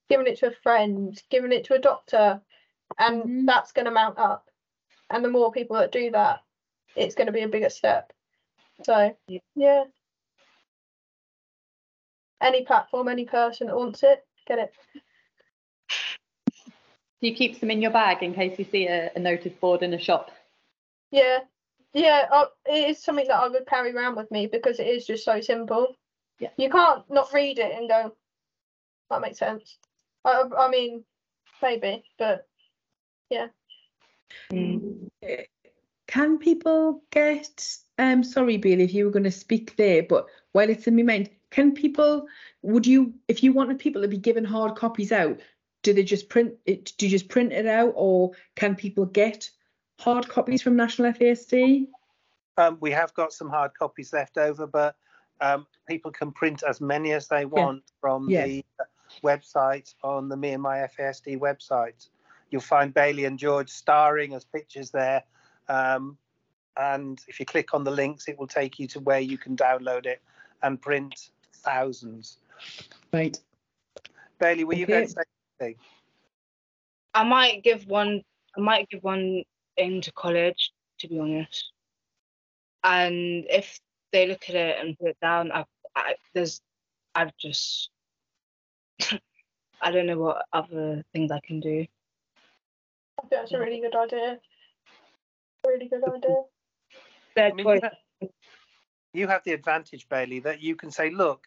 [SPEAKER 5] giving it to a friend, giving it to a doctor, and
[SPEAKER 3] Mhm.
[SPEAKER 5] that's going to mount up. And the more people that do that, it's going to be a bigger step. So
[SPEAKER 2] Yeah.
[SPEAKER 5] yeah, any platform, any person that wants it, get it.
[SPEAKER 2] Do you keep them in your bag in case you see a, a notice board in a shop?
[SPEAKER 5] Yeah, yeah, I, it is something that I would carry around with me because it is just so simple.
[SPEAKER 2] Yeah.
[SPEAKER 5] You can't not read it and go, that makes sense. I, I mean, maybe, but
[SPEAKER 3] It- can people get? Um, sorry, Bailey, if you were going to speak there, but while it's in my mind, can people? Would you, if you wanted people to be given hard copies out, do they just print it? Do you just print it out, or can people get hard copies from National FASD?
[SPEAKER 4] Um, we have got some hard copies left over, but um, people can print as many as they want from
[SPEAKER 3] Yeah.
[SPEAKER 4] the website on the Me and My FASD website. You'll find Bailey and George starring as pictures there. Um, and if you click on the links, it will take you to where you can download it and print thousands.
[SPEAKER 3] Right.
[SPEAKER 4] Bailey, were you going to
[SPEAKER 3] Okay.
[SPEAKER 4] say
[SPEAKER 6] I might give one. I might give one into college, to be honest. And if they look at it and put it down, I, I there's, I've just, I don't know what other things I can do.
[SPEAKER 5] I think that's a really good idea. Really good idea.
[SPEAKER 6] Their
[SPEAKER 4] I mean,
[SPEAKER 6] choice.
[SPEAKER 4] you, have, you have the advantage, Bailey, that you can say, look,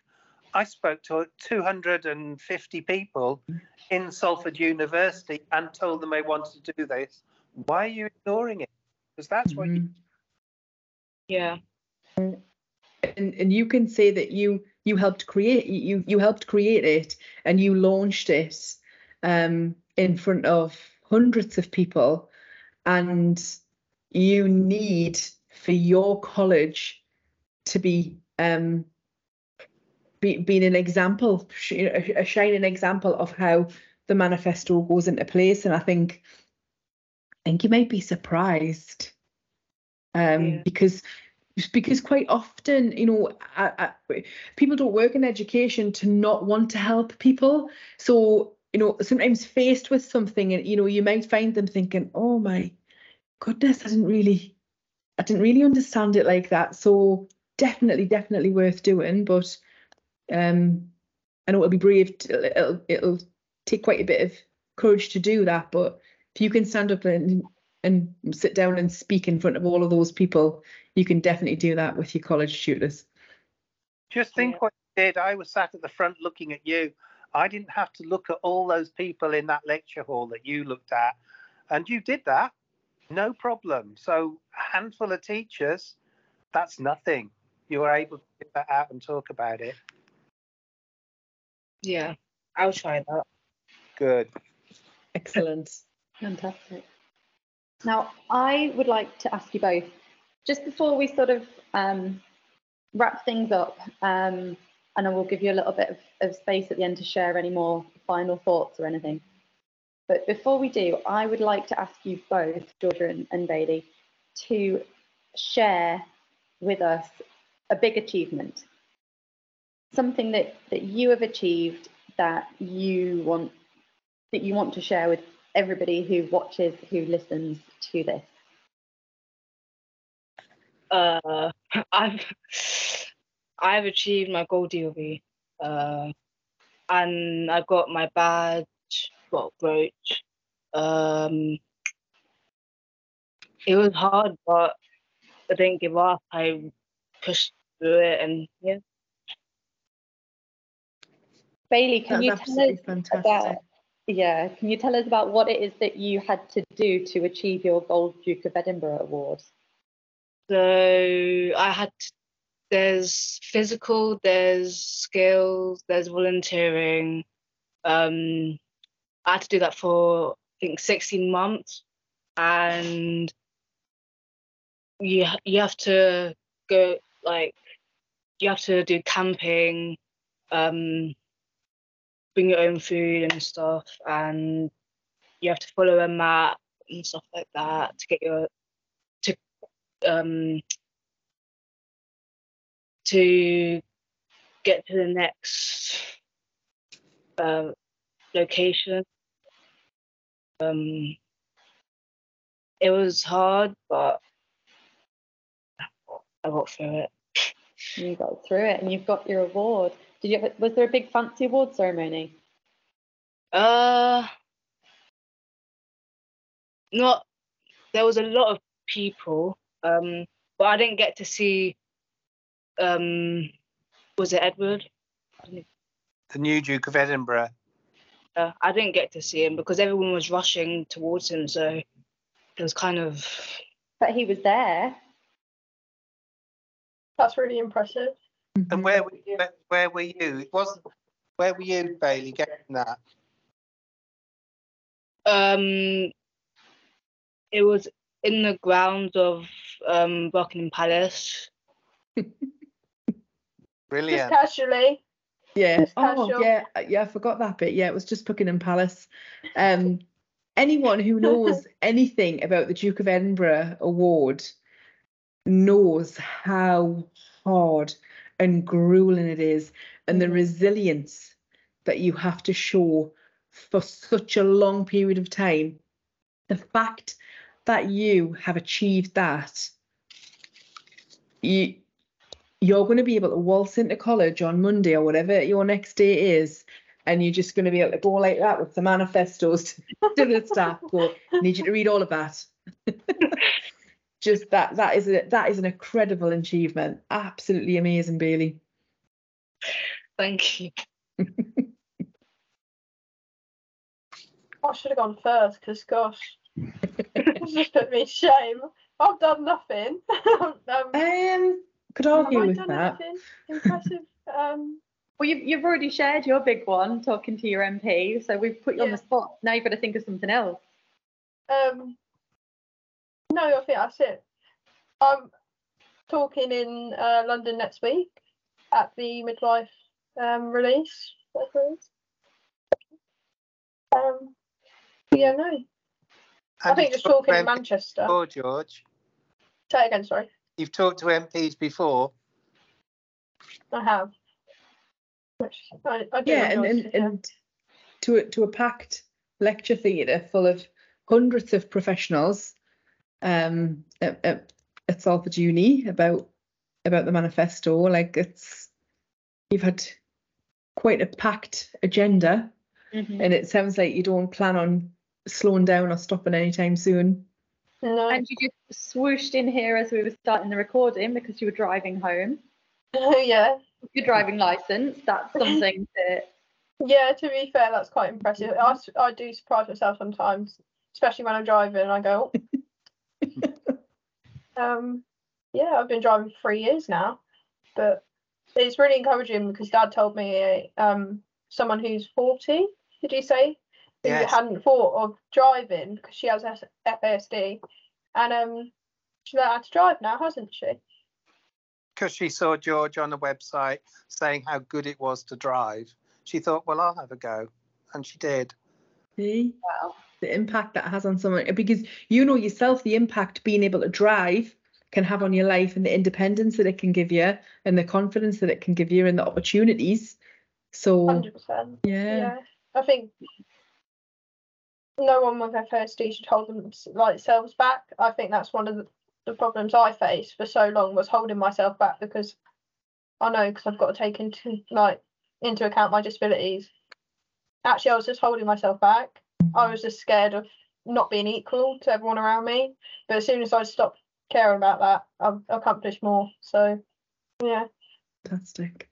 [SPEAKER 4] I spoke to 250 people in Salford University and told them I wanted to do this. Why are you ignoring it? Because that's what you
[SPEAKER 3] Mhm.
[SPEAKER 6] Yeah.
[SPEAKER 3] and and you can say that you you helped create you you helped create it and you launched it um in front of hundreds of people and you need for your college to be um be, being an example sh- you know, a, a shining example of how the manifesto goes into place and i think i think you might be surprised um
[SPEAKER 6] Yeah.
[SPEAKER 3] because because quite often you know I, I, people don't work in education to not want to help people. So you know sometimes faced with something and you know you might find them thinking oh my goodness i didn't really i didn't really understand it like that. So definitely definitely worth doing but um i know it'll be brave to, it'll, it'll take quite a bit of courage to do that but if you can stand up and and sit down and speak in front of all of those people you can definitely do that with your college tutors
[SPEAKER 4] just think what you did. I was sat at the front looking at you. I didn't have to look at all those people in that lecture hall that you looked at. And you did that, no problem. So, a handful of teachers, that's nothing. You were able to get that out and talk about it.
[SPEAKER 6] Yeah. I'll try that.
[SPEAKER 4] Good.
[SPEAKER 3] excellent
[SPEAKER 2] Fantastic. Now, I would like to ask you both, just before we sort of um, wrap things up, um, and I will give you a little bit of, of space at the end to share any more final thoughts or anything. But before we do, I would like to ask you both, Georgia and, and Bailey, to share with us a big achievement, something that, that you have achieved that you want that you want to share with everybody who watches, who listens to this?
[SPEAKER 6] Uh, I've I've achieved my gold DofE, uh, and I've got my badge, got brooch. Um, it was hard, but I didn't give up. I pushed through it, and yeah.
[SPEAKER 2] Bailey, can
[SPEAKER 3] That's
[SPEAKER 2] you tell
[SPEAKER 3] absolutely
[SPEAKER 2] us
[SPEAKER 3] fantastic.
[SPEAKER 2] about yeah, can you tell us about what it is that you had to do to achieve your Gold Duke of Edinburgh award?
[SPEAKER 6] So I had to, there's physical, there's skills, there's volunteering. Um, I had to do that for I think 16 months, and you you have to go like you have to do camping, um, bring your own food and stuff, and you have to follow a map and stuff like that to get your to um to get to the next uh, location. Um, it was hard, but I got through it.
[SPEAKER 2] You got through it and you've got your award. Did you have, was there a big fancy award ceremony?
[SPEAKER 6] Uh, not. There was a lot of people, um, but I didn't get to see. Um, was it Edward?
[SPEAKER 4] The new Duke of Edinburgh.
[SPEAKER 6] Uh, I didn't get to see him because everyone was rushing towards him, so it was kind of
[SPEAKER 2] but he was there.
[SPEAKER 5] That's really impressive.
[SPEAKER 4] And where were you, where, where were you? It wasn't. Where were you, Bailey, getting that?
[SPEAKER 6] Um, it was in the grounds of um, Buckingham Palace. Brilliant.
[SPEAKER 5] Just
[SPEAKER 4] Brilliant.
[SPEAKER 5] casually.
[SPEAKER 3] Yeah.
[SPEAKER 5] Just
[SPEAKER 3] Oh,
[SPEAKER 5] casual.
[SPEAKER 3] yeah. uh, Yeah, I forgot that bit. Yeah, it was just Buckingham Palace. Um, anyone who knows anything about the Duke of Edinburgh Award knows how hard and grueling it is, and the
[SPEAKER 5] Mhm.
[SPEAKER 3] resilience that you have to show for such a long period of time. The fact that you have achieved that, you you're going to be able to waltz into college on Monday or whatever your next day is, and you're just going to be able to go like that with the manifestos to the staff. Go, need you to read all of that. just that that is a that is an incredible achievement. Absolutely amazing, Bailey.
[SPEAKER 6] Thank you.
[SPEAKER 5] I should have gone first because, gosh, it's just put me to shame. I've done nothing. um,
[SPEAKER 3] Um, could
[SPEAKER 5] have
[SPEAKER 3] argue
[SPEAKER 5] I
[SPEAKER 3] with
[SPEAKER 5] done
[SPEAKER 3] that.
[SPEAKER 5] anything impressive? Um,
[SPEAKER 2] Well, you've, you've already shared your big one talking to your MP, so we've put you on the spot. Now you've got to think of something else.
[SPEAKER 5] um, no, I think that's it. I'm talking in uh, London next week at the midwife um, release. whatever it is. Um, yeah, no. I think
[SPEAKER 4] you've
[SPEAKER 5] just
[SPEAKER 4] talked to
[SPEAKER 5] talking in Manchester.
[SPEAKER 4] before, George.
[SPEAKER 5] Say it again, sorry.
[SPEAKER 4] You've talked to MPs before.
[SPEAKER 5] I have. Which I, I do
[SPEAKER 3] Yeah, and,
[SPEAKER 5] enjoy
[SPEAKER 3] and,
[SPEAKER 5] sitting.
[SPEAKER 3] and to a, to a packed lecture theatre full of hundreds of professionals um at, at, at Salford Uni about about the manifesto. Like it's you've had quite a packed agenda,
[SPEAKER 2] Mm-hmm.
[SPEAKER 3] and it sounds like you don't plan on slowing down or stopping anytime soon.
[SPEAKER 5] No.
[SPEAKER 2] And you just swooshed in here as we were starting the recording because you were driving home.
[SPEAKER 5] Oh yeah.
[SPEAKER 2] Your driving license, that's something that
[SPEAKER 5] Yeah, to be fair, that's quite impressive. I, I do surprise myself sometimes, especially when I'm driving and I go, "Oh." Um, yeah, I've been driving for three years now, but it's really encouraging because Dad told me um, someone who's 40, did you say, who
[SPEAKER 4] Yes.
[SPEAKER 5] hadn't thought of driving because she has S- FASD, and um, she's learned how to drive now, hasn't she?
[SPEAKER 4] Because she saw George on the website saying how good it was to drive. She thought, well, I'll have a go. And she did.
[SPEAKER 3] See
[SPEAKER 2] wow.
[SPEAKER 3] The impact that has on someone because you know yourself the impact being able to drive can have on your life and the independence that it can give you and the confidence that it can give you and the opportunities. So
[SPEAKER 5] 100%.
[SPEAKER 3] yeah,
[SPEAKER 5] Yeah, I think no one with FASD should hold them themselves back. I think that's one of the, the problems I faced for so long was holding myself back because I know because I've got to take into like into account my disabilities. Actually, I was just holding myself back. I was just scared of not being equal to everyone around me. But as soon as I stopped caring about that, I've accomplished more. So yeah,
[SPEAKER 3] fantastic.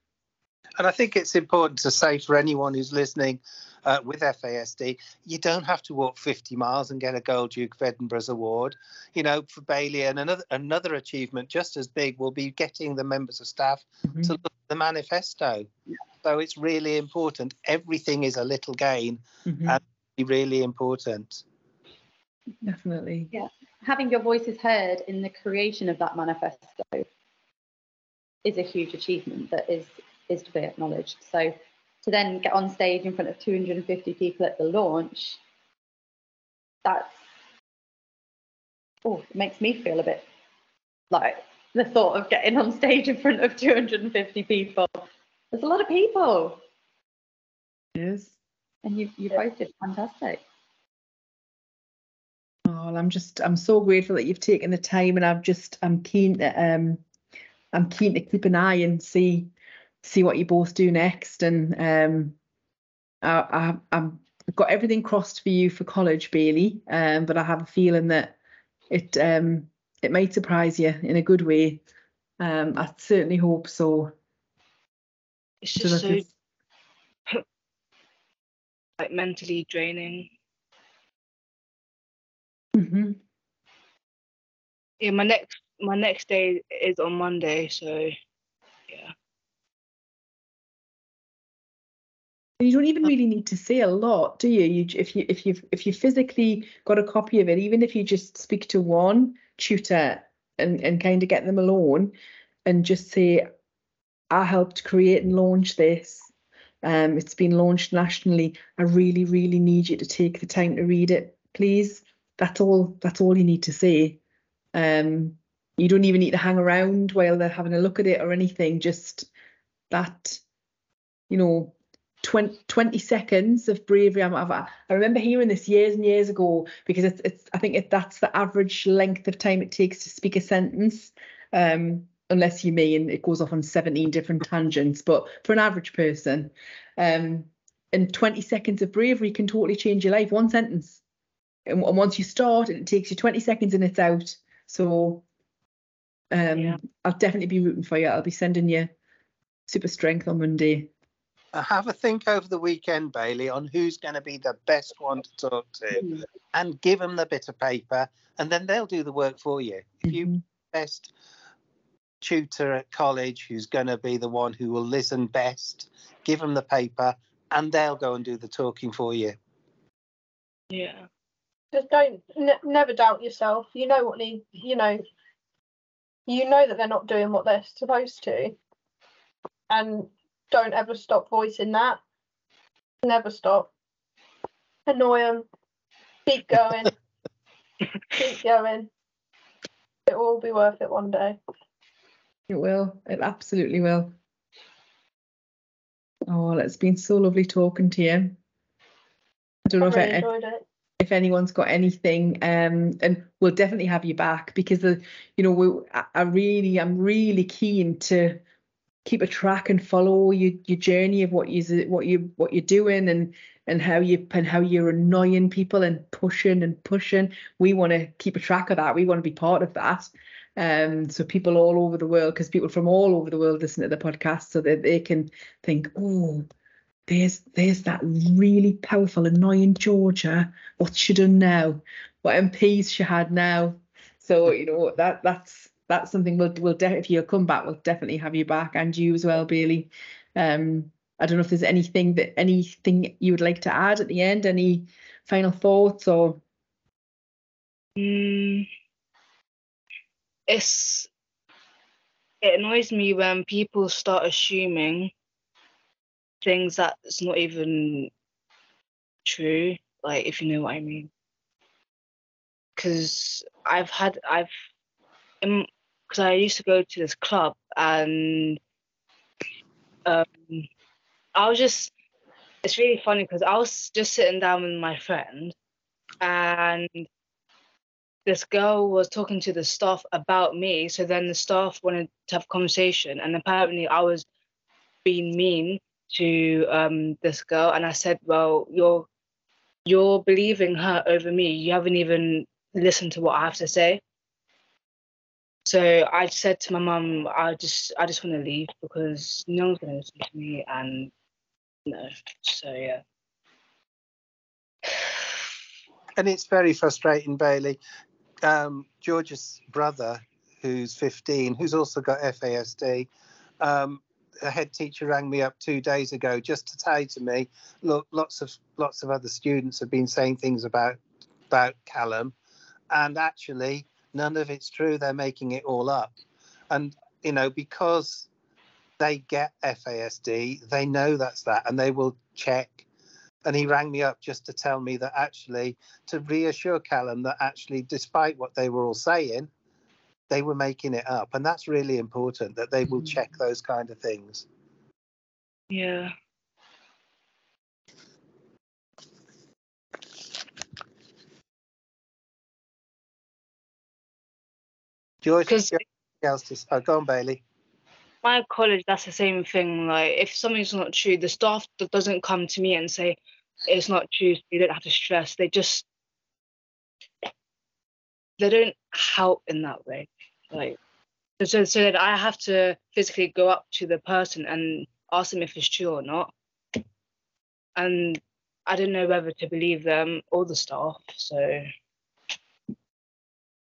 [SPEAKER 4] And I think it's important to say for anyone who's listening uh, with FASD, you don't have to walk 50 miles and get a Gold Duke of Edinburgh's award. You know, for Bailey, and another another achievement just as big will be getting the members of staff
[SPEAKER 3] Mhm.
[SPEAKER 4] to look at the manifesto. So it's really important. Everything is a little gain,
[SPEAKER 3] Mhm.
[SPEAKER 4] uh, really important.
[SPEAKER 3] Definitely. Yeah.
[SPEAKER 2] Having your voices heard in the creation of that manifesto is a huge achievement that is is to be acknowledged. So to then get on stage in front of 250 people at the launch, that's oh, it makes me feel a bit like the thought of getting on stage in front of 250 people. There's a lot of people,
[SPEAKER 3] Yes.
[SPEAKER 2] And you you both did fantastic.
[SPEAKER 3] Oh, well, I'm just I'm so grateful that you've taken the time and I've just I'm keen to um I'm keen to keep an eye and see see what you both do next. And um I, I I'm I've got everything crossed for you for college Bailey um but I have a feeling that it um it might surprise you in a good way. Um I certainly hope so.
[SPEAKER 6] It's just so
[SPEAKER 3] that is-
[SPEAKER 6] like mentally draining.
[SPEAKER 3] Mhm.
[SPEAKER 6] yeah, my next my next day is on Monday, so yeah.
[SPEAKER 3] You don't even really need to say a lot, do you? You if you if you've if you physically got a copy of it, even if you just speak to one tutor and and kind of get them alone, and just say, I helped create and launch this. Um, it's been launched nationally. I really, really need you to take the time to read it, please. That's all. That's all you need to say. Um, you don't even need to hang around while they're having a look at it or anything. Just that, you know, 20, 20 seconds of bravery. I'm, I remember hearing this years and years ago because it's, it's I think it, that's the average length of time it takes to speak a sentence. Um, unless you mean it goes off on 17 different tangents. But for an average person, um, and 20 seconds of bravery can totally change your life. One sentence. And, and once you start, it takes you 20 seconds and it's out. So um, yeah. I'll definitely be rooting for you. I'll be sending you super strength on Monday.
[SPEAKER 4] Uh, have a think over the weekend, Bailey, on who's going to be the best one to talk to, mm-hmm. and give them the bit of paper, and then they'll do the work for you. If you mm-hmm. best tutor at college who's going to be the one who will listen best, give them the paper, and they'll go and do the talking for you.
[SPEAKER 6] Yeah.
[SPEAKER 5] Just don't n- never doubt yourself. You know what need. You know. You know that they're not doing what they're supposed to, and don't ever stop voicing that. Never stop. Annoy them. Keep going. Keep going. It will be worth it one day.
[SPEAKER 3] It will. It absolutely will. Oh, it's been so lovely talking to you. I don't know
[SPEAKER 5] I
[SPEAKER 3] if,
[SPEAKER 5] really
[SPEAKER 3] if, if anyone's got anything, um, and we'll definitely have you back because the, you know, we, I, I really, I'm really keen to keep a track and follow your your journey of what you what you what you're doing and and how you and how you're annoying people and pushing and pushing. We want to keep a track of that. We want to be part of that. Um, so people all over the world, because people from all over the world listen to the podcast, so that they can think, oh, there's there's that really powerful, annoying Georgia. What's she done now? What MPs she had now? So you know that that's that's something we'll we'll de- if you come back, we'll definitely have you back and you as well, Bailey. Um, I don't know if there's anything that anything you would like to add at the end. Any final thoughts or?
[SPEAKER 6] Mm, it's it annoys me when people start assuming things that's not even true like if you know what i mean. Because i've had i've because i used to go to this club and um i was just it's really funny because i was just sitting down with my friend and this girl was talking to the staff about me. So then the staff wanted to have a conversation, and apparently I was being mean to um, this girl, and I said, "Well, you're you're believing her over me. You haven't even listened to what I have to say." So I said to my mum, "I just I just want to leave because no one's going to listen to me, and no." So yeah.
[SPEAKER 4] And it's very frustrating, Bailey, um, George's brother, who's 15, who's also got FASD, um, a head teacher rang me up two days ago just to say to me, look, lots of lots of other students have been saying things about about Callum, and actually none of it's true. They're making it all up, and you know because they get FASD, they know that's that, and they will check and he rang me up just to tell me that actually to reassure Callum that actually despite what they were all saying they were making it up. And that's really important that they will check mm. those kind of things.
[SPEAKER 6] Yeah.
[SPEAKER 4] George, else to, oh, go on, Bailey.
[SPEAKER 6] My college that's the same thing like if something's not true the staff doesn't come to me and say it's not true you don't have to stress they just they don't help in that way like so, so that i have to physically go up to the person and ask them if it's true or not and i don't know whether to believe them or the staff so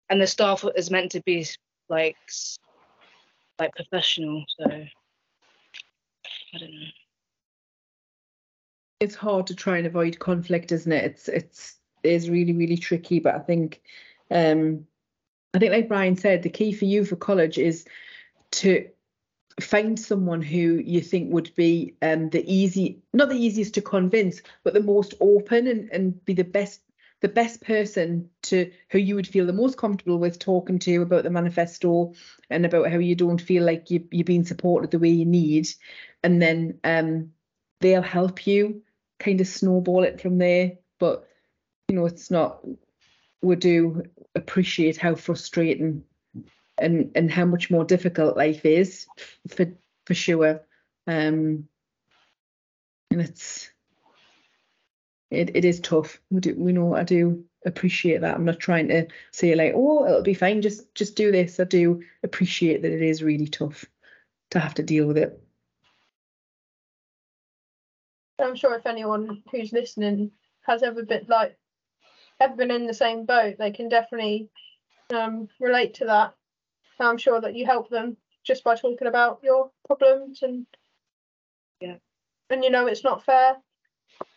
[SPEAKER 6] and the staff is meant to be like like professional. So I don't know.
[SPEAKER 3] It's hard to try and avoid conflict, isn't it? It's it's it is really really tricky. But I think, um, I think like Brian said, the key for you for college is to find someone who you think would be um the easy, not the easiest to convince, but the most open and and be the best the best person to who you would feel the most comfortable with talking to about the manifesto and about how you don't feel like you you're being supported the way you need and then um they'll help you kind of snowball it from there. But you know, it's not. We do appreciate how frustrating and and how much more difficult life is for for sure. Um, and it's it it is tough. We do we know I do appreciate that. I'm not trying to say like, oh, it'll be fine. Just just do this. I do appreciate that it is really tough to have to deal with it.
[SPEAKER 5] I'm sure if anyone who's listening has ever been like ever been in the same boat, they can definitely um, relate to that. And I'm sure that you help them just by talking about your problems and
[SPEAKER 6] Yeah.
[SPEAKER 5] and you know it's not fair.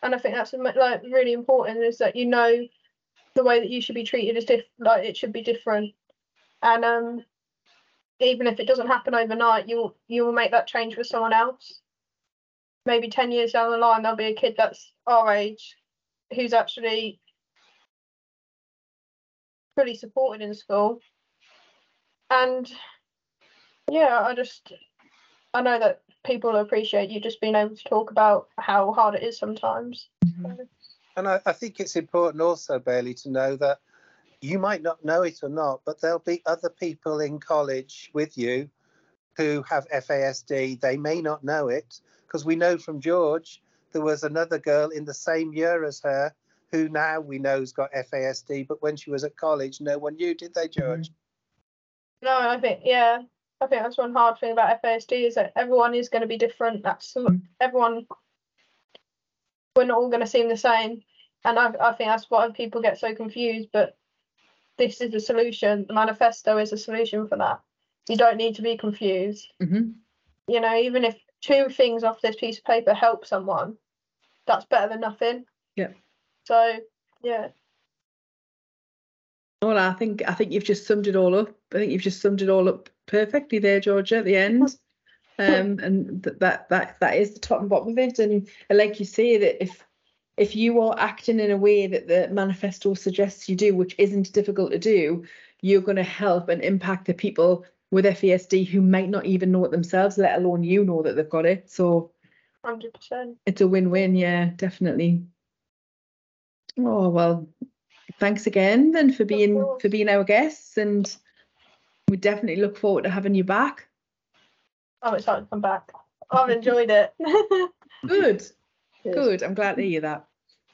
[SPEAKER 5] And I think that's like really important is that you know the way that you should be treated is diff like it should be different. And um even if it doesn't happen overnight, you you will make that change for someone else maybe 10 years down the line there'll be a kid that's our age who's actually fully supported in school. And yeah i just i know that people appreciate you just being able to talk about how hard it is sometimes. Mm-hmm.
[SPEAKER 4] And I, I think it's important also, Bailey, to know that you might not know it or not, but there'll be other people in college with you who have FASD. They may not know it because we know from George there was another girl in the same year as her who now we know's got FASD, but when she was at college, no one knew, did they, mm-hmm. George?
[SPEAKER 5] no i think yeah i think that's one hard thing about fasd is that everyone is going to be different that's mm-hmm. everyone we're not all going to seem the same and I, I think that's why people get so confused but this is the solution the manifesto is a solution for that you don't need to be confused
[SPEAKER 3] hmm
[SPEAKER 5] you know even if two things off this piece of paper help someone that's better than nothing
[SPEAKER 3] Yeah.
[SPEAKER 5] so yeah
[SPEAKER 3] Well, I think I think you've just summed it all up. I think you've just summed it all up perfectly there, Georgia, at the end. Um, and th- that that that is the top and bottom of it. And like you say, that if if you are acting in a way that the manifesto suggests you do, which isn't difficult to do, you're going to help and impact the people with FASD who might not even know it themselves, let alone you know that they've got it. So
[SPEAKER 5] 100%
[SPEAKER 3] it's a win-win, yeah, definitely. Oh well, thanks again then for being for being our guests, and we definitely look forward to having you back.
[SPEAKER 5] i'm excited to come back i've enjoyed it
[SPEAKER 3] Good, good. I'm glad to hear that.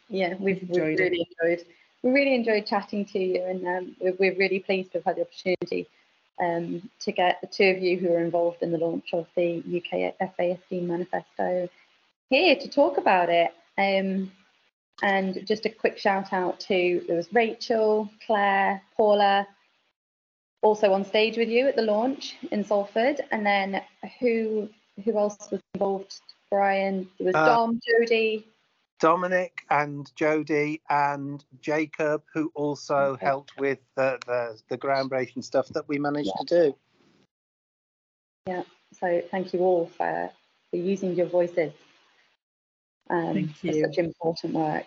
[SPEAKER 2] Yeah, we've, we've
[SPEAKER 3] Enjoyed it.
[SPEAKER 2] really enjoyed. We really enjoyed chatting to you, and um, we're, we're really pleased to have had the opportunity um, to get the two of you who are involved in the launch of the UK FASD manifesto here to talk about it. Um, and just a quick shout out to there was Rachel, Claire, Paula, also on stage with you at the launch in Salford, and then who who else was involved? Brian, there was
[SPEAKER 4] Uh,
[SPEAKER 2] Dom, Jodie.
[SPEAKER 4] Dominic and Jody and Jacob, who also
[SPEAKER 2] Okay.
[SPEAKER 4] helped with the, the, the groundbreaking stuff that we managed to do.
[SPEAKER 2] Yeah, so thank you all for, for using your voices um,
[SPEAKER 3] Thank
[SPEAKER 2] for
[SPEAKER 3] you.
[SPEAKER 2] such important work.